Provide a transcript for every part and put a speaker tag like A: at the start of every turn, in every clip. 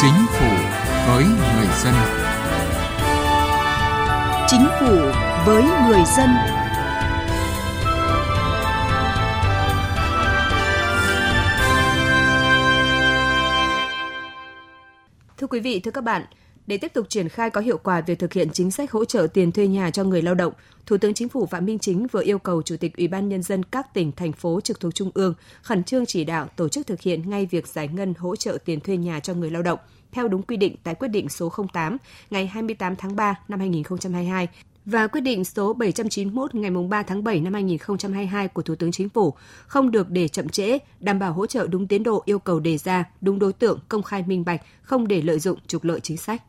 A: Chính phủ với người dân.
B: Chính phủ với người dân. Thưa quý vị, thưa các bạn, để tiếp tục triển khai có hiệu quả việc thực hiện chính sách hỗ trợ tiền thuê nhà cho người lao động, Thủ tướng Chính phủ Phạm Minh Chính vừa yêu cầu Chủ tịch Ủy ban Nhân dân các tỉnh, thành phố trực thuộc Trung ương khẩn trương chỉ đạo tổ chức thực hiện ngay việc giải ngân hỗ trợ tiền thuê nhà cho người lao động theo đúng quy định tại quyết định số 08 ngày 28 tháng 3 năm 2022 và quyết định số 791 ngày 3 tháng 7 năm 2022 của Thủ tướng Chính phủ không được để chậm trễ, đảm bảo hỗ trợ đúng tiến độ yêu cầu đề ra, đúng đối tượng, công khai minh bạch, không để lợi dụng trục lợi chính sách.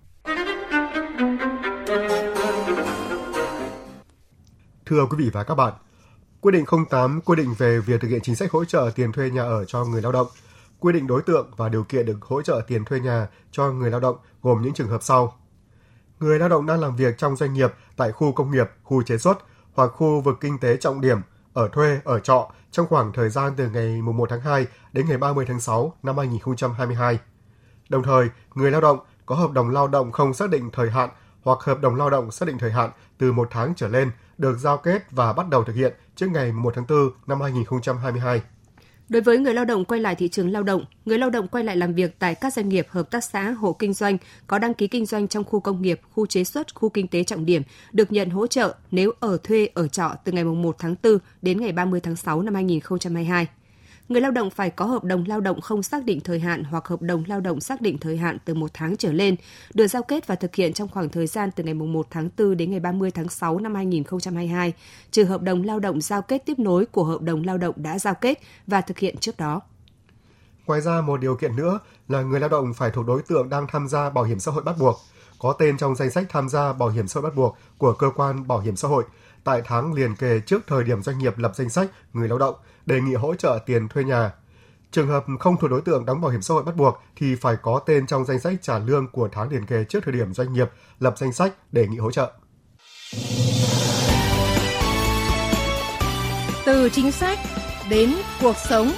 C: Thưa quý vị và các bạn, Quyết định 08 quy định về việc thực hiện chính sách hỗ trợ tiền thuê nhà ở cho người lao động, quy định đối tượng và điều kiện được hỗ trợ tiền thuê nhà cho người lao động gồm những trường hợp sau. Người lao động đang làm việc trong doanh nghiệp tại khu công nghiệp, khu chế xuất hoặc khu vực kinh tế trọng điểm, ở thuê, ở trọ trong khoảng thời gian từ ngày 1 tháng 2 đến ngày 30 tháng 6 năm 2022. Đồng thời, người lao động có hợp đồng lao động không xác định thời hạn hoặc hợp đồng lao động xác định thời hạn từ một tháng trở lên được giao kết và bắt đầu thực hiện trước ngày 1 tháng 4 năm 2022.
B: Đối với người lao động quay lại thị trường lao động, người lao động quay lại làm việc tại các doanh nghiệp, hợp tác xã, hộ kinh doanh có đăng ký kinh doanh trong khu công nghiệp, khu chế xuất, khu kinh tế trọng điểm được nhận hỗ trợ nếu ở thuê ở trọ từ ngày 1 tháng 4 đến ngày 30 tháng 6 năm 2022 người lao động phải có hợp đồng lao động không xác định thời hạn hoặc hợp đồng lao động xác định thời hạn từ một tháng trở lên, được giao kết và thực hiện trong khoảng thời gian từ ngày 1 tháng 4 đến ngày 30 tháng 6 năm 2022, trừ hợp đồng lao động giao kết tiếp nối của hợp đồng lao động đã giao kết và thực hiện trước đó.
C: Ngoài ra, một điều kiện nữa là người lao động phải thuộc đối tượng đang tham gia bảo hiểm xã hội bắt buộc, có tên trong danh sách tham gia bảo hiểm xã hội bắt buộc của cơ quan bảo hiểm xã hội tại tháng liền kề trước thời điểm doanh nghiệp lập danh sách người lao động, đề nghị hỗ trợ tiền thuê nhà. Trường hợp không thuộc đối tượng đóng bảo hiểm xã hội bắt buộc thì phải có tên trong danh sách trả lương của tháng liền kề trước thời điểm doanh nghiệp lập danh sách đề nghị hỗ trợ.
B: Từ chính sách đến cuộc sống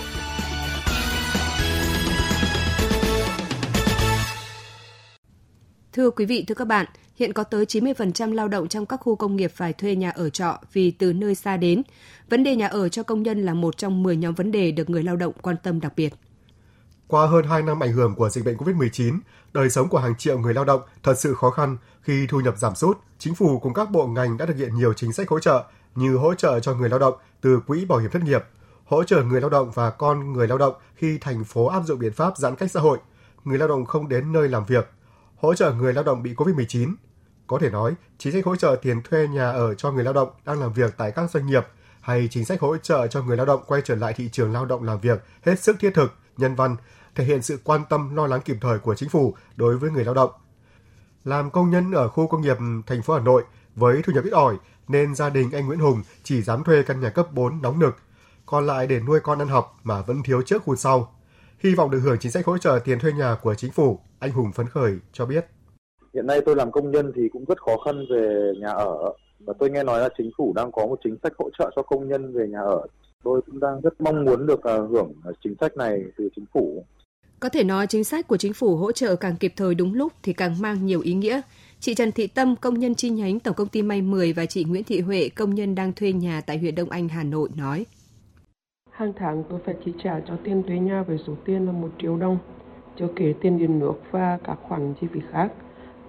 B: Thưa quý vị, thưa các bạn, hiện có tới 90% lao động trong các khu công nghiệp phải thuê nhà ở trọ vì từ nơi xa đến. Vấn đề nhà ở cho công nhân là một trong 10 nhóm vấn đề được người lao động quan tâm đặc biệt.
C: Qua hơn 2 năm ảnh hưởng của dịch bệnh COVID-19, đời sống của hàng triệu người lao động thật sự khó khăn khi thu nhập giảm sút. Chính phủ cùng các bộ ngành đã thực hiện nhiều chính sách hỗ trợ như hỗ trợ cho người lao động từ quỹ bảo hiểm thất nghiệp, hỗ trợ người lao động và con người lao động khi thành phố áp dụng biện pháp giãn cách xã hội, người lao động không đến nơi làm việc, hỗ trợ người lao động bị COVID-19. Có thể nói, chính sách hỗ trợ tiền thuê nhà ở cho người lao động đang làm việc tại các doanh nghiệp hay chính sách hỗ trợ cho người lao động quay trở lại thị trường lao động làm việc hết sức thiết thực, nhân văn, thể hiện sự quan tâm lo lắng kịp thời của chính phủ đối với người lao động. Làm công nhân ở khu công nghiệp thành phố Hà Nội với thu nhập ít ỏi nên gia đình anh Nguyễn Hùng chỉ dám thuê căn nhà cấp 4 đóng nực, còn lại để nuôi con ăn học mà vẫn thiếu trước hụt sau. Hy vọng được hưởng chính sách hỗ trợ tiền thuê nhà của chính phủ, anh Hùng phấn khởi cho biết.
D: Hiện nay tôi làm công nhân thì cũng rất khó khăn về nhà ở và tôi nghe nói là chính phủ đang có một chính sách hỗ trợ cho công nhân về nhà ở. Tôi cũng đang rất mong muốn được à, hưởng chính sách này từ chính phủ.
B: Có thể nói chính sách của chính phủ hỗ trợ càng kịp thời đúng lúc thì càng mang nhiều ý nghĩa. Chị Trần Thị Tâm, công nhân chi nhánh Tổng công ty May 10 và chị Nguyễn Thị Huệ, công nhân đang thuê nhà tại huyện Đông Anh, Hà Nội nói.
E: Hàng tháng tôi phải chi trả cho tiền thuê nhà với số tiền là 1 triệu đồng, chưa kể tiền điện nước và các khoản chi phí khác.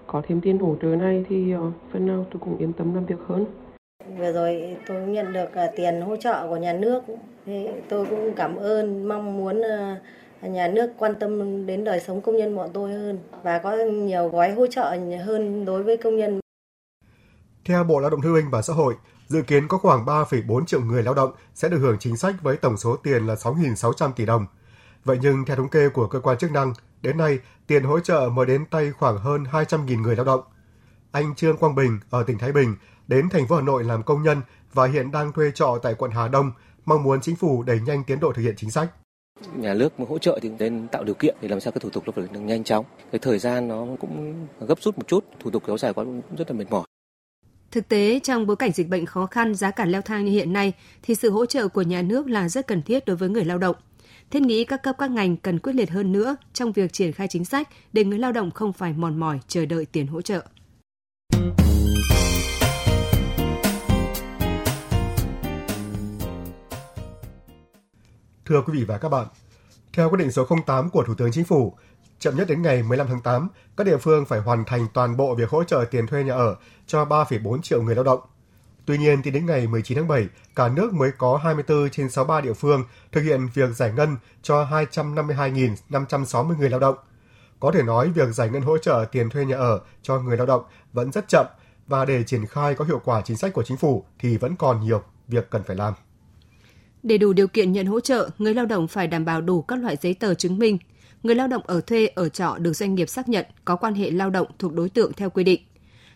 E: Có thêm tiền hỗ trợ này thì uh, phần nào tôi cũng yên tâm làm việc hơn.
F: Vừa rồi tôi nhận được uh, tiền hỗ trợ của nhà nước thì tôi cũng cảm ơn mong muốn uh, nhà nước quan tâm đến đời sống công nhân bọn tôi hơn và có nhiều gói hỗ trợ hơn đối với công nhân.
C: Theo Bộ Lao động Thương binh và Xã hội, dự kiến có khoảng 3,4 triệu người lao động sẽ được hưởng chính sách với tổng số tiền là 6.600 tỷ đồng. Vậy nhưng theo thống kê của cơ quan chức năng, đến nay tiền hỗ trợ mới đến tay khoảng hơn 200.000 người lao động. Anh Trương Quang Bình ở tỉnh Thái Bình đến thành phố Hà Nội làm công nhân và hiện đang thuê trọ tại quận Hà Đông, mong muốn chính phủ đẩy nhanh tiến độ thực hiện chính sách
G: nhà nước mà hỗ trợ thì nên tạo điều kiện để làm sao cái thủ tục nó phải được nhanh chóng cái thời gian nó cũng gấp rút một chút thủ tục kéo dài quá cũng rất là mệt mỏi
B: Thực tế, trong bối cảnh dịch bệnh khó khăn, giá cả leo thang như hiện nay, thì sự hỗ trợ của nhà nước là rất cần thiết đối với người lao động. Thiết nghĩ các cấp các ngành cần quyết liệt hơn nữa trong việc triển khai chính sách để người lao động không phải mòn mỏi chờ đợi tiền hỗ trợ.
C: Thưa quý vị và các bạn, theo quyết định số 08 của Thủ tướng Chính phủ, chậm nhất đến ngày 15 tháng 8, các địa phương phải hoàn thành toàn bộ việc hỗ trợ tiền thuê nhà ở cho 3,4 triệu người lao động. Tuy nhiên, thì đến ngày 19 tháng 7, cả nước mới có 24 trên 63 địa phương thực hiện việc giải ngân cho 252.560 người lao động. Có thể nói, việc giải ngân hỗ trợ tiền thuê nhà ở cho người lao động vẫn rất chậm và để triển khai có hiệu quả chính sách của chính phủ thì vẫn còn nhiều việc cần phải làm.
B: Để đủ điều kiện nhận hỗ trợ, người lao động phải đảm bảo đủ các loại giấy tờ chứng minh. Người lao động ở thuê, ở trọ được doanh nghiệp xác nhận có quan hệ lao động thuộc đối tượng theo quy định.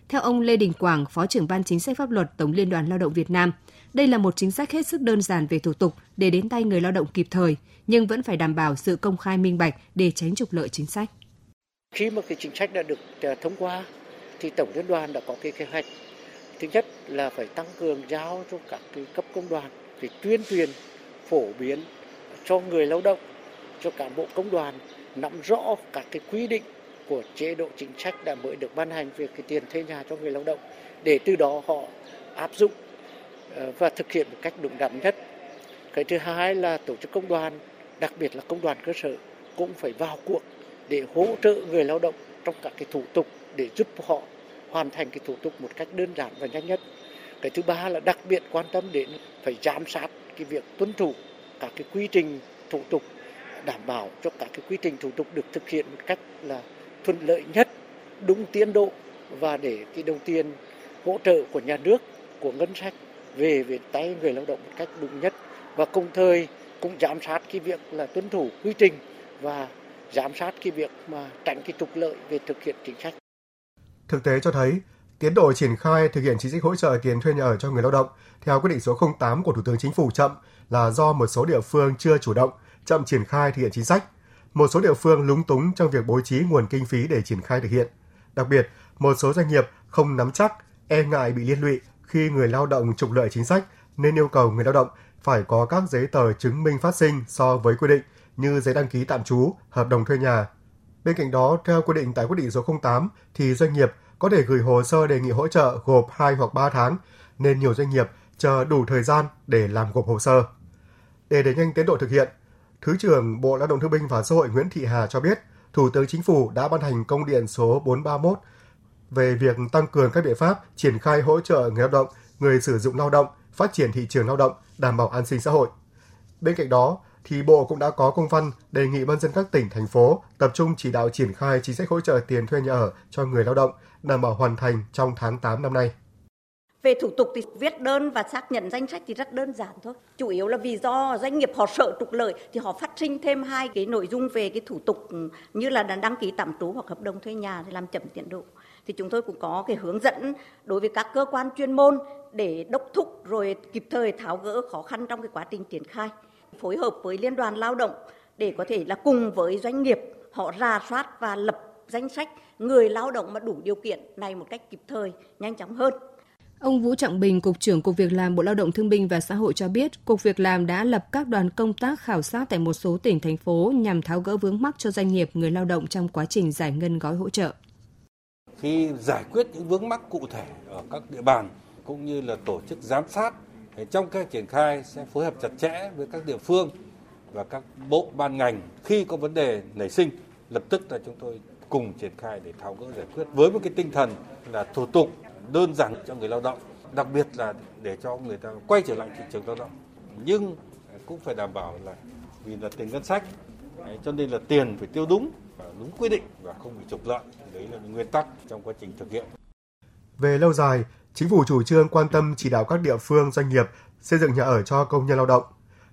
B: Theo ông Lê Đình Quảng, Phó trưởng ban chính sách pháp luật Tổng Liên đoàn Lao động Việt Nam, đây là một chính sách hết sức đơn giản về thủ tục để đến tay người lao động kịp thời, nhưng vẫn phải đảm bảo sự công khai minh bạch để tránh trục lợi chính sách.
H: Khi mà cái chính sách đã được à, thông qua, thì Tổng Liên đoàn đã có cái kế hoạch. Thứ nhất là phải tăng cường giao cho các cái cấp công đoàn để tuyên truyền phổ biến cho người lao động cho cán bộ công đoàn nắm rõ các cái quy định của chế độ chính sách đã mới được ban hành về cái tiền thuê nhà cho người lao động để từ đó họ áp dụng ờ, và thực hiện một cách đúng đắn nhất. Cái thứ hai là tổ chức công đoàn, đặc biệt là công đoàn cơ sở cũng phải vào cuộc để hỗ trợ người lao động trong các cái thủ tục để giúp họ hoàn thành cái thủ tục một cách đơn giản và nhanh nhất. Cái thứ ba là đặc biệt quan tâm đến phải giám sát cái việc tuân thủ các cái quy trình thủ tục đảm bảo cho các cái quy trình thủ tục được thực hiện một cách là thuận lợi nhất, đúng tiến độ và để cái đồng tiền hỗ trợ của nhà nước, của ngân sách về về tay người lao động một cách đúng nhất và cùng thời cũng giám sát cái việc là tuân thủ quy trình và giám sát cái việc mà tránh cái trục lợi về thực hiện chính sách.
C: Thực tế cho thấy, tiến độ triển khai thực hiện chính sách hỗ trợ tiền thuê nhà ở cho người lao động theo quyết định số 08 của Thủ tướng Chính phủ chậm là do một số địa phương chưa chủ động, chậm triển khai thực hiện chính sách. Một số địa phương lúng túng trong việc bố trí nguồn kinh phí để triển khai thực hiện. Đặc biệt, một số doanh nghiệp không nắm chắc, e ngại bị liên lụy khi người lao động trục lợi chính sách nên yêu cầu người lao động phải có các giấy tờ chứng minh phát sinh so với quy định như giấy đăng ký tạm trú, hợp đồng thuê nhà. Bên cạnh đó, theo quy định tại quyết định số 08 thì doanh nghiệp có thể gửi hồ sơ đề nghị hỗ trợ gộp 2 hoặc 3 tháng, nên nhiều doanh nghiệp chờ đủ thời gian để làm gộp hồ sơ. Để đẩy nhanh tiến độ thực hiện, Thứ trưởng Bộ Lao động Thương binh và Xã hội Nguyễn Thị Hà cho biết, Thủ tướng Chính phủ đã ban hành công điện số 431 về việc tăng cường các biện pháp triển khai hỗ trợ người lao động, người sử dụng lao động, phát triển thị trường lao động, đảm bảo an sinh xã hội. Bên cạnh đó, thì Bộ cũng đã có công văn đề nghị ban dân các tỉnh, thành phố tập trung chỉ đạo triển khai chính sách hỗ trợ tiền thuê nhà ở cho người lao động, đảm bảo hoàn thành trong tháng 8 năm nay.
I: Về thủ tục thì viết đơn và xác nhận danh sách thì rất đơn giản thôi. Chủ yếu là vì do doanh nghiệp họ sợ trục lợi thì họ phát sinh thêm hai cái nội dung về cái thủ tục ừ, như là đăng ký tạm trú hoặc hợp đồng thuê nhà thì làm chậm tiến độ. Thì chúng tôi cũng có cái hướng dẫn đối với các cơ quan chuyên môn để đốc thúc rồi kịp thời tháo gỡ khó khăn trong cái quá trình triển khai. Phối hợp với Liên đoàn Lao động để có thể là cùng với doanh nghiệp họ ra soát và lập danh sách người lao động mà đủ điều kiện này một cách kịp thời, nhanh chóng hơn.
B: Ông Vũ Trọng Bình, Cục trưởng Cục Việc làm Bộ Lao động Thương binh và Xã hội cho biết, Cục Việc làm đã lập các đoàn công tác khảo sát tại một số tỉnh, thành phố nhằm tháo gỡ vướng mắc cho doanh nghiệp, người lao động trong quá trình giải ngân gói hỗ trợ.
J: Khi giải quyết những vướng mắc cụ thể ở các địa bàn cũng như là tổ chức giám sát trong các triển khai sẽ phối hợp chặt chẽ với các địa phương và các bộ ban ngành khi có vấn đề nảy sinh lập tức là chúng tôi cùng triển khai để tháo gỡ giải quyết với một cái tinh thần là thủ tục đơn giản cho người lao động, đặc biệt là để cho người ta quay trở lại thị trường lao động. Nhưng cũng phải đảm bảo là vì là tiền ngân sách, cho nên là tiền phải tiêu đúng và đúng quy định và không bị trục lợi. Đấy là nguyên tắc trong quá trình thực hiện.
C: Về lâu dài, chính phủ chủ trương quan tâm chỉ đạo các địa phương doanh nghiệp xây dựng nhà ở cho công nhân lao động.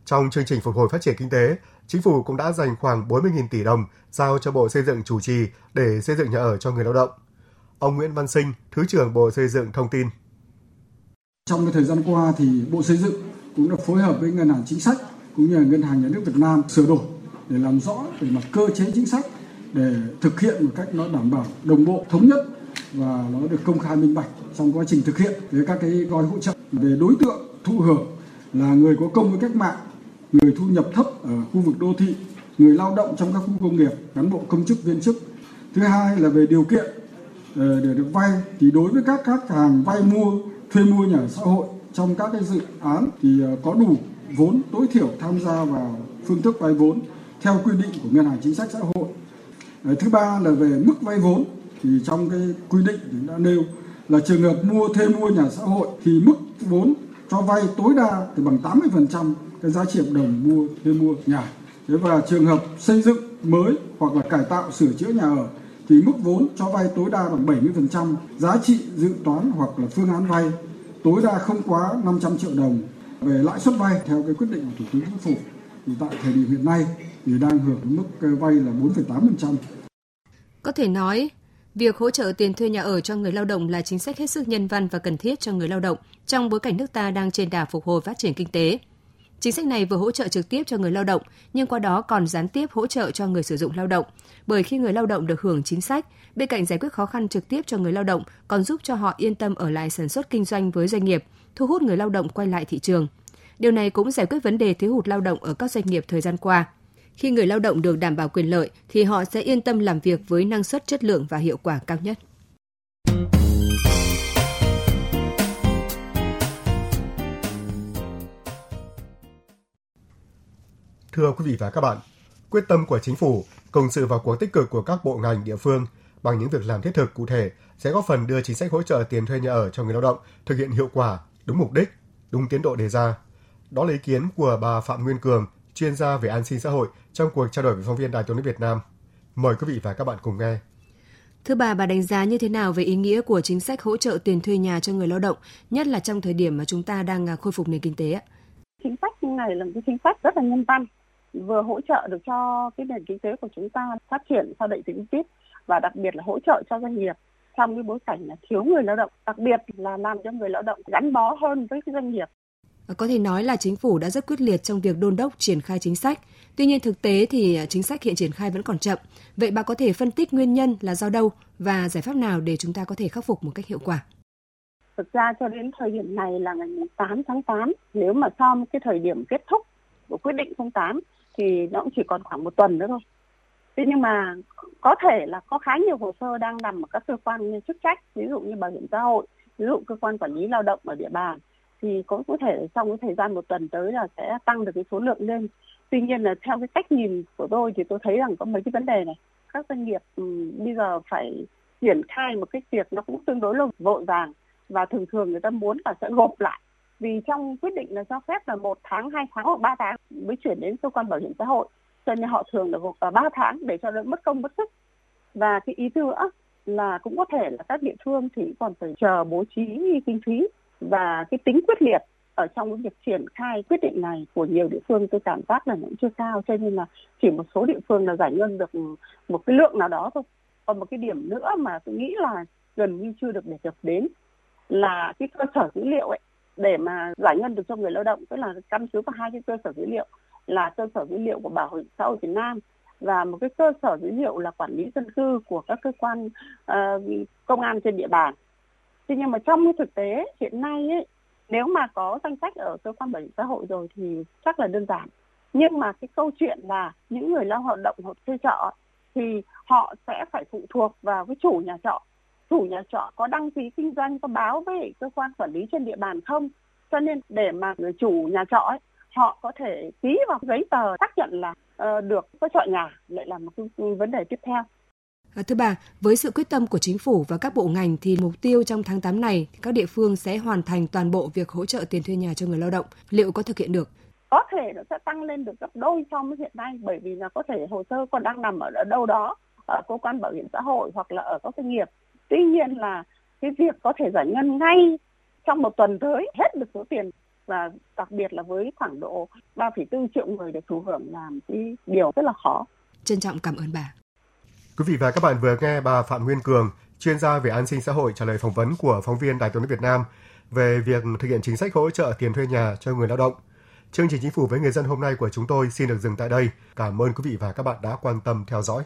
C: Trong chương trình phục hồi phát triển kinh tế, chính phủ cũng đã dành khoảng 40.000 tỷ đồng giao cho Bộ Xây dựng chủ trì để xây dựng nhà ở cho người lao động. Ông Nguyễn Văn Sinh, Thứ trưởng Bộ Xây dựng thông tin.
K: Trong cái thời gian qua thì Bộ Xây dựng cũng đã phối hợp với Ngân hàng Chính sách cũng như là Ngân hàng Nhà nước Việt Nam sửa đổi để làm rõ về mặt cơ chế chính sách để thực hiện một cách nó đảm bảo đồng bộ thống nhất và nó được công khai minh bạch trong quá trình thực hiện với các cái gói hỗ trợ về đối tượng thụ hưởng là người có công với cách mạng người thu nhập thấp ở khu vực đô thị, người lao động trong các khu công nghiệp, cán bộ công chức viên chức. Thứ hai là về điều kiện Ờ, để được vay thì đối với các khách hàng vay mua, thuê mua nhà ở xã hội, trong các cái dự án thì ờ, có đủ vốn tối thiểu tham gia vào phương thức vay vốn theo quy định của ngân hàng chính sách xã hội. Ờ, thứ ba là về mức vay vốn thì trong cái quy định thì đã nêu là trường hợp mua, thuê mua nhà xã hội thì mức vốn cho vay tối đa thì bằng 80% cái giá trị hợp đồng mua, thuê mua nhà. Thế và trường hợp xây dựng mới hoặc là cải tạo sửa chữa nhà ở thì mức vốn cho vay tối đa bằng 70% giá trị dự toán hoặc là phương án vay tối đa không quá 500 triệu đồng về lãi suất vay theo cái quyết định của Thủ tướng Chính phủ thì tại thời điểm hiện nay thì đang hưởng mức vay là 4,8%.
B: Có thể nói, việc hỗ trợ tiền thuê nhà ở cho người lao động là chính sách hết sức nhân văn và cần thiết cho người lao động trong bối cảnh nước ta đang trên đà phục hồi phát triển kinh tế. Chính sách này vừa hỗ trợ trực tiếp cho người lao động, nhưng qua đó còn gián tiếp hỗ trợ cho người sử dụng lao động. Bởi khi người lao động được hưởng chính sách, bên cạnh giải quyết khó khăn trực tiếp cho người lao động, còn giúp cho họ yên tâm ở lại sản xuất kinh doanh với doanh nghiệp, thu hút người lao động quay lại thị trường. Điều này cũng giải quyết vấn đề thiếu hụt lao động ở các doanh nghiệp thời gian qua. Khi người lao động được đảm bảo quyền lợi thì họ sẽ yên tâm làm việc với năng suất, chất lượng và hiệu quả cao nhất.
C: Thưa quý vị và các bạn, quyết tâm của chính phủ cùng sự vào cuộc tích cực của các bộ ngành địa phương bằng những việc làm thiết thực cụ thể sẽ góp phần đưa chính sách hỗ trợ tiền thuê nhà ở cho người lao động thực hiện hiệu quả, đúng mục đích, đúng tiến độ đề ra. Đó là ý kiến của bà Phạm Nguyên Cường, chuyên gia về an sinh xã hội trong cuộc trao đổi với phóng viên Đài tiếng nói Việt Nam. Mời quý vị và các bạn cùng nghe.
B: Thưa bà, bà đánh giá như thế nào về ý nghĩa của chính sách hỗ trợ tiền thuê nhà cho người lao động, nhất là trong thời điểm mà chúng ta đang à, khôi phục nền kinh tế ạ?
L: Chính sách này là một cái chính sách rất là nhân văn, vừa hỗ trợ được cho cái nền kinh tế của chúng ta phát triển sau đại dịch Covid và đặc biệt là hỗ trợ cho doanh nghiệp trong cái bối cảnh là thiếu người lao động, đặc biệt là làm cho người lao động gắn bó hơn với cái doanh nghiệp.
B: Có thể nói là chính phủ đã rất quyết liệt trong việc đôn đốc triển khai chính sách. Tuy nhiên thực tế thì chính sách hiện triển khai vẫn còn chậm. Vậy bà có thể phân tích nguyên nhân là do đâu và giải pháp nào để chúng ta có thể khắc phục một cách hiệu quả?
L: Thực ra cho đến thời điểm này là ngày 8 tháng 8, nếu mà sau cái thời điểm kết thúc của quyết định 08 thì nó cũng chỉ còn khoảng một tuần nữa thôi. Thế nhưng mà có thể là có khá nhiều hồ sơ đang nằm ở các cơ quan chức trách, ví dụ như bảo hiểm xã hội, ví dụ cơ quan quản lý lao động ở địa bàn thì có có thể trong cái thời gian một tuần tới là sẽ tăng được cái số lượng lên. Tuy nhiên là theo cái cách nhìn của tôi thì tôi thấy rằng có mấy cái vấn đề này. Các doanh nghiệp um, bây giờ phải triển khai một cái việc nó cũng tương đối là vội vàng và thường thường người ta muốn là sẽ gộp lại vì trong quyết định là cho phép là một tháng, hai tháng hoặc ba tháng mới chuyển đến cơ quan bảo hiểm xã hội. Cho nên họ thường là gộp vào ba tháng để cho đỡ mất công mất sức. Và cái ý nữa là cũng có thể là các địa phương thì còn phải chờ bố trí kinh phí và cái tính quyết liệt ở trong cái việc triển khai quyết định này của nhiều địa phương. Tôi cảm giác là cũng chưa cao cho nên là chỉ một số địa phương là giải ngân được một cái lượng nào đó thôi. Còn một cái điểm nữa mà tôi nghĩ là gần như chưa được đề cập đến là cái cơ sở dữ liệu ấy để mà giải ngân được cho người lao động tức là căn cứ vào hai cái cơ sở dữ liệu là cơ sở dữ liệu của bảo hiểm xã hội Việt Nam và một cái cơ sở dữ liệu là quản lý dân cư của các cơ quan uh, công an trên địa bàn. Thế nhưng mà trong cái thực tế hiện nay ấy, nếu mà có danh sách ở cơ quan bảo hiểm xã hội rồi thì chắc là đơn giản. Nhưng mà cái câu chuyện là những người lao động hoặc thuê trọ thì họ sẽ phải phụ thuộc vào cái chủ nhà trọ. Chủ nhà trọ có đăng ký kinh doanh, có báo với cơ quan quản lý trên địa bàn không? Cho nên để mà người chủ nhà trọ ấy, họ có thể ký vào giấy tờ xác nhận là uh, được có chọn nhà lại là một vấn đề tiếp theo.
B: À, thưa bà, với sự quyết tâm của chính phủ và các bộ ngành thì mục tiêu trong tháng 8 này các địa phương sẽ hoàn thành toàn bộ việc hỗ trợ tiền thuê nhà cho người lao động. Liệu có thực hiện được?
L: Có thể nó sẽ tăng lên được gấp đôi so với hiện nay bởi vì là có thể hồ sơ còn đang nằm ở đâu đó ở cơ quan bảo hiểm xã hội hoặc là ở các doanh nghiệp. Tuy nhiên là cái việc có thể giải ngân ngay trong một tuần tới hết được số tiền và đặc biệt là với khoảng độ 3,4 triệu người được thụ hưởng làm cái điều rất là khó.
B: Trân trọng cảm ơn bà.
C: Quý vị và các bạn vừa nghe bà Phạm Nguyên Cường, chuyên gia về an sinh xã hội trả lời phỏng vấn của phóng viên Đài tiếng nói Việt Nam về việc thực hiện chính sách hỗ trợ tiền thuê nhà cho người lao động. Chương trình chính phủ với người dân hôm nay của chúng tôi xin được dừng tại đây. Cảm ơn quý vị và các bạn đã quan tâm theo dõi.